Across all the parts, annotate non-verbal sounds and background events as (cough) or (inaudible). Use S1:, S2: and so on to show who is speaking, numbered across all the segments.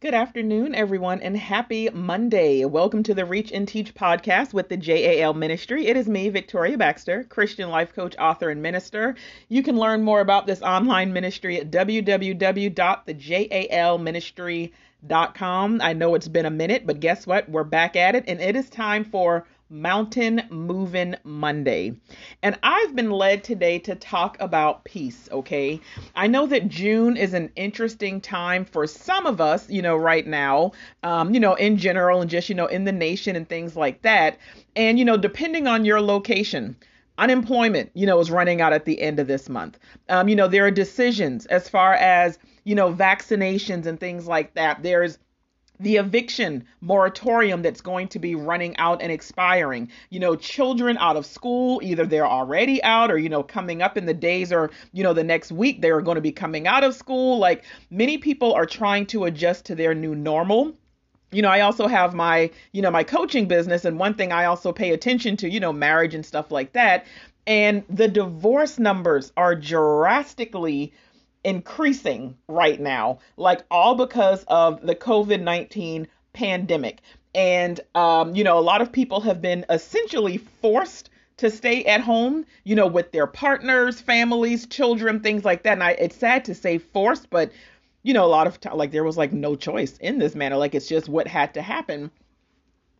S1: Good afternoon, everyone, and happy Monday. Welcome to the Reach and Teach podcast with the JAL Ministry. It is me, Victoria Baxter, Christian life coach, author, and minister. You can learn more about this online ministry at www.thejalministry.com. I know it's been a minute, but guess what? We're back at it, and it is time for Mountain Moving Monday. And I've been led today to talk about peace, okay? I know that June is an interesting time for some of us, you know, right now, um, you know, in general and just, you know, in the nation and things like that. And, you know, depending on your location, unemployment, you know, is running out at the end of this month. Um, you know, there are decisions as far as, you know, vaccinations and things like that. There's the eviction moratorium that's going to be running out and expiring. You know, children out of school, either they're already out or, you know, coming up in the days or, you know, the next week they're going to be coming out of school. Like many people are trying to adjust to their new normal you know i also have my you know my coaching business and one thing i also pay attention to you know marriage and stuff like that and the divorce numbers are drastically increasing right now, like all because of the COVID 19 pandemic. And, um, you know, a lot of people have been essentially forced to stay at home, you know, with their partners, families, children, things like that. And I, it's sad to say forced, but, you know, a lot of time, like there was like no choice in this manner. Like it's just what had to happen.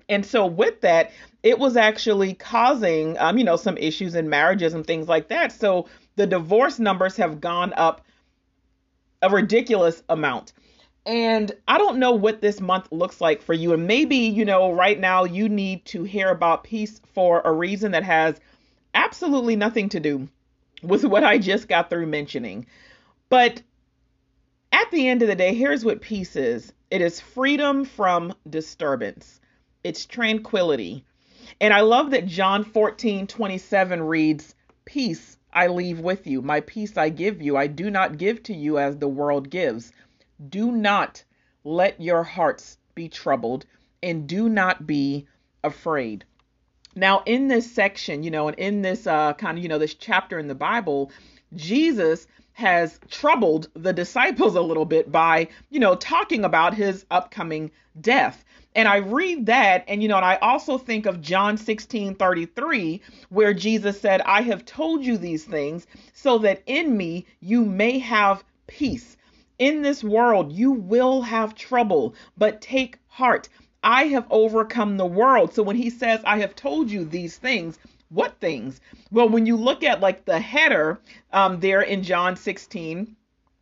S1: And so with that, it was actually causing, um, you know, some issues in marriages and things like that. So the divorce numbers have gone up a ridiculous amount. And I don't know what this month looks like for you. And maybe, you know, right now you need to hear about peace for a reason that has absolutely nothing to do with what I just got through mentioning. But at the end of the day, here's what peace is it is freedom from disturbance, it's tranquility. And I love that John 14 27 reads, Peace I leave with you. My peace I give you. I do not give to you as the world gives. Do not let your hearts be troubled and do not be afraid. Now, in this section, you know, and in this uh, kind of, you know, this chapter in the Bible, Jesus has troubled the disciples a little bit by, you know, talking about his upcoming death. And I read that, and you know, and I also think of John 16 33, where Jesus said, I have told you these things so that in me you may have peace. In this world you will have trouble, but take heart. I have overcome the world. So when he says, I have told you these things, what things? Well, when you look at like the header um, there in John 16,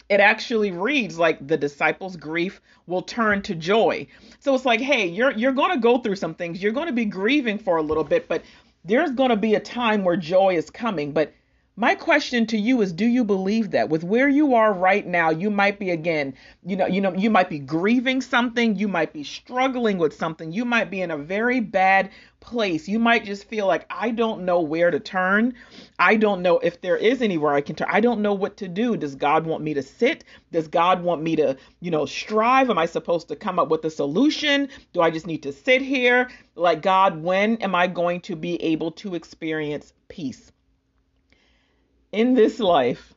S1: it actually reads like the disciples' grief will turn to joy. So it's like, hey, you're you're going to go through some things. You're going to be grieving for a little bit, but there's going to be a time where joy is coming. But my question to you is do you believe that? With where you are right now you might be again you know you know you might be grieving something you might be struggling with something you might be in a very bad place. You might just feel like I don't know where to turn. I don't know if there is anywhere I can turn. I don't know what to do. Does God want me to sit? Does God want me to you know strive? Am I supposed to come up with a solution? Do I just need to sit here? Like God when am I going to be able to experience peace in this life,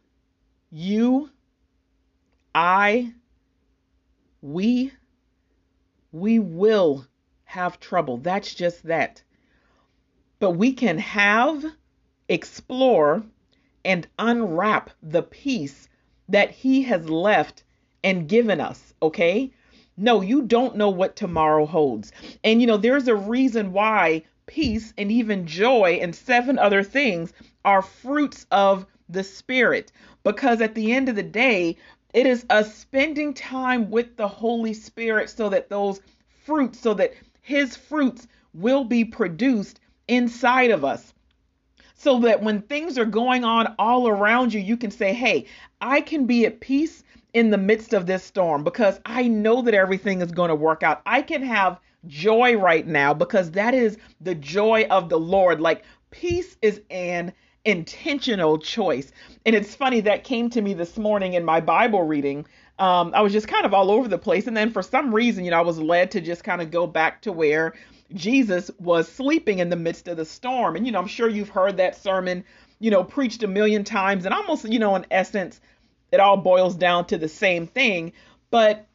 S1: you, I, we, we will have trouble. That's just that. But we can have, explore, and unwrap the peace that He has left and given us, okay? No, you don't know what tomorrow holds. And you know, there's a reason why peace and even joy and seven other things are fruits of the Spirit. Because at the end of the day, it is us spending time with the Holy Spirit so that those fruits, so that His fruits will be produced inside of us. So that when things are going on all around you, you can say, Hey, I can be at peace in the midst of this storm because I know that everything is going to work out. I can have joy right now because that is the joy of the Lord. Like peace is an intentional choice. And it's funny that came to me this morning in my Bible reading. Um, I was just kind of all over the place. And then for some reason, you know, I was led to just kind of go back to where Jesus was sleeping in the midst of the storm. And, you know, I'm sure you've heard that sermon, you know, preached a million times. And almost, you know, in essence, it all boils down to the same thing. But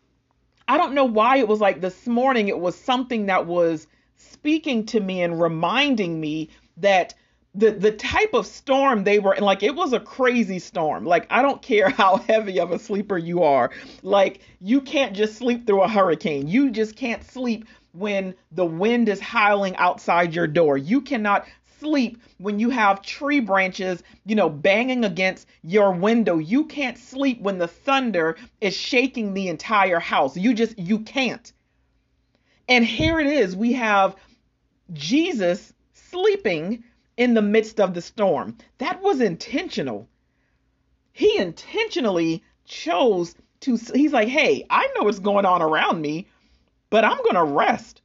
S1: I don't know why it was like this morning, it was something that was speaking to me and reminding me that the the type of storm they were in like it was a crazy storm. Like i don't care (laughs) how heavy of a sleeper you are. Like you can't just sleep through a hurricane. You just can't sleep when the wind is howling outside your door. You cannot sleep when you have tree branches you know banging against your window you can't sleep when the thunder is shaking the entire house you just you can't and here it is we have jesus sleeping in the midst of the storm. That was intentional. He intentionally chose to, he's like, hey, I know what's going on around me, but I'm going to rest.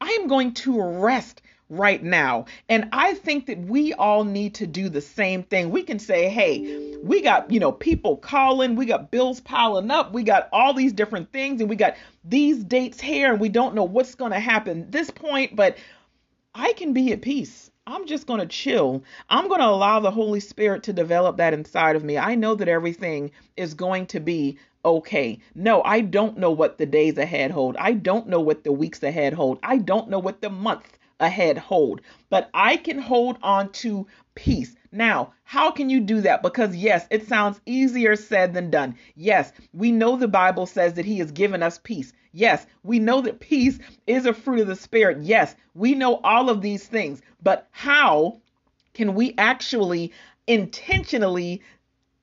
S1: I am going to rest right now. And I think that we all need to do the same thing. We can say, hey, we got, you know, people calling, we got bills piling up, we got all these different things, and we got these dates here, and we don't know what's going to happen this point, but I can be at peace. I'm just going to chill. I'm going to allow the Holy Spirit to develop that inside of me. I know that everything is going to be okay. No, I don't know what the days ahead hold. I don't know what the weeks ahead hold. I don't know what the month ahead hold. But I can hold on to peace. Now, how can you do that? Because, yes, it sounds easier said than done. Yes, we know the Bible says that He has given us peace. Yes, we know that peace is a fruit of the Spirit. Yes, we know all of these things. But how can we actually intentionally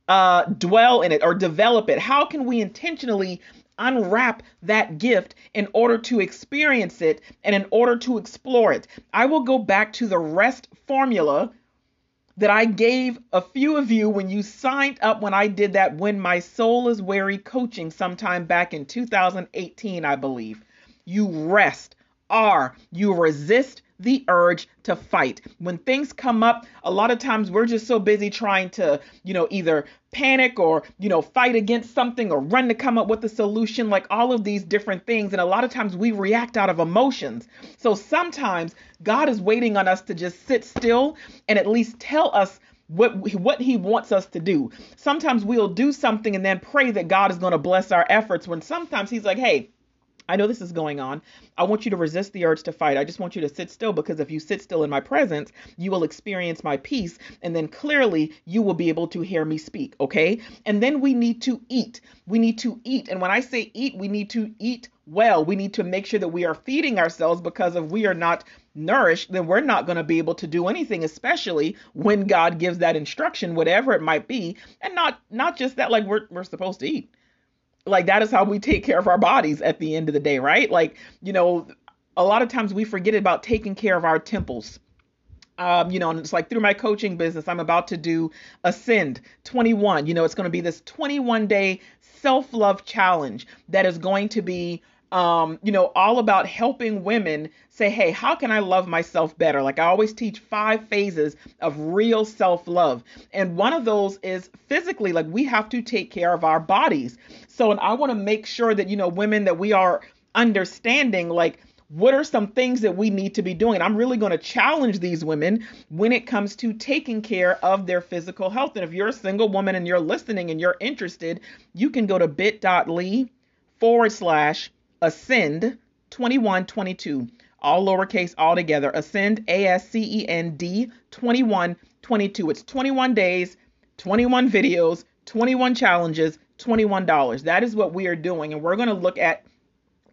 S1: uh, dwell in it or develop it? How can we intentionally unwrap that gift in order to experience it and in order to explore it? I will go back to the rest formula that I gave a few of you when you signed up when I did that When My Soul is Weary coaching sometime back in 2018, I believe. You rest. R, you resist the urge to fight. When things come up, a lot of times we're just so busy trying to, you know, either panic or, you know, fight against something or run to come up with a solution, like all of these different things. And a lot of times we react out of emotions. So sometimes God is waiting on us to just sit still and at least tell us what what he wants us to do. Sometimes we'll do something and then pray that God is going to bless our efforts when sometimes he's like, "Hey, I know this is going on. I want you to resist the urge to fight. I just want you to sit still because if you sit still in my presence, you will experience my peace. And then clearly you will be able to hear me speak. Okay. And then we need to eat. We need to eat. And when I say eat, we need to eat well. We need to make sure that we are feeding ourselves because if we are not nourished, then we're not going to be able to do anything, especially when God gives that instruction, whatever it might be. And not, not just that, like we're, we're supposed to eat like that is how we take care of our bodies at the end of the day, right? Like, you know, a lot of times we forget about taking care of our temples. Um, you know, and it's like through my coaching business, I'm about to do Ascend 21. You know, it's going to be this 21 day self love challenge that is going to be um, you know, all about helping women say, hey, how can I love myself better? Like I always teach five phases of real self love. And one of those is physically, like we have to take care of our bodies. So, and I want to make sure that, you know, women that we are understanding, like, what are some things that we need to be doing? I'm really going to challenge these women when it comes to taking care of their physical health. And if you're a single woman and you're listening and you're interested, you can go to bit.ly forward slash ascend 2122 all lowercase all together ascend a s c e n d 2122 it's 21 days 21 videos 21 challenges $21 that is what we are doing and we're going to look at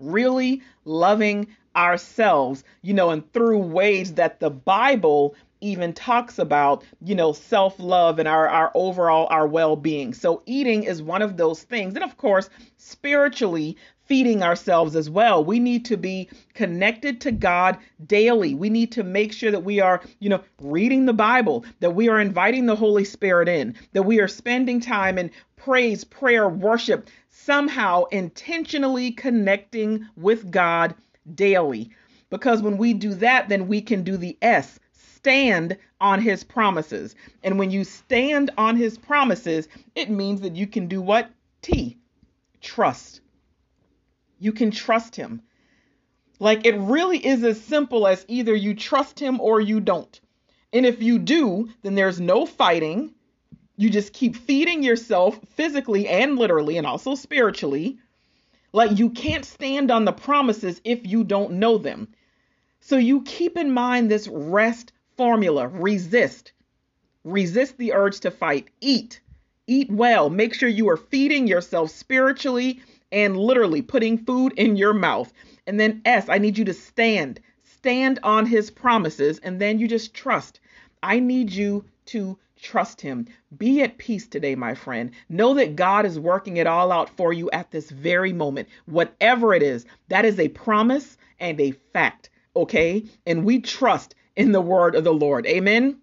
S1: really loving ourselves you know and through ways that the bible even talks about, you know, self love and our, our overall our well being. So, eating is one of those things. And of course, spiritually, feeding ourselves as well. We need to be connected to God daily. We need to make sure that we are, you know, reading the Bible, that we are inviting the Holy Spirit in, that we are spending time in praise, prayer, worship, somehow intentionally connecting with God daily. Because when we do that, then we can do the S, stand on his promises. And when you stand on his promises, it means that you can do what? T, trust. You can trust him. Like it really is as simple as either you trust him or you don't. And if you do, then there's no fighting. You just keep feeding yourself physically and literally and also spiritually. Like you can't stand on the promises if you don't know them. So you keep in mind this rest formula resist. Resist the urge to fight. Eat. Eat well. Make sure you are feeding yourself spiritually and literally putting food in your mouth. And then S, I need you to stand. Stand on his promises. And then you just trust. I need you to trust him. Be at peace today, my friend. Know that God is working it all out for you at this very moment. Whatever it is, that is a promise and a fact. Okay. And we trust in the word of the Lord. Amen.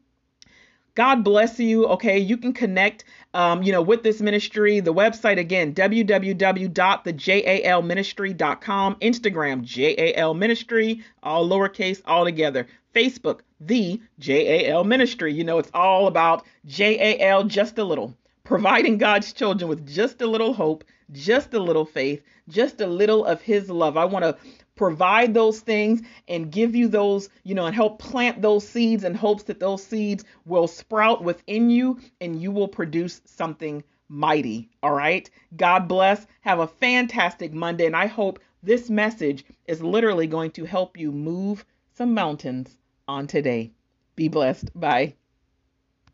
S1: God bless you. Okay, you can connect, um, you know, with this ministry. The website again, www.thejalministry.com. Instagram, JAL Ministry, all lowercase, all together. Facebook, the JAL Ministry. You know, it's all about JAL, just a little, providing God's children with just a little hope, just a little faith, just a little of His love. I want to provide those things and give you those, you know, and help plant those seeds in hopes that those seeds will sprout within you and you will produce something mighty. All right. God bless. Have a fantastic Monday. And I hope this message is literally going to help you move some mountains on today. Be blessed. Bye.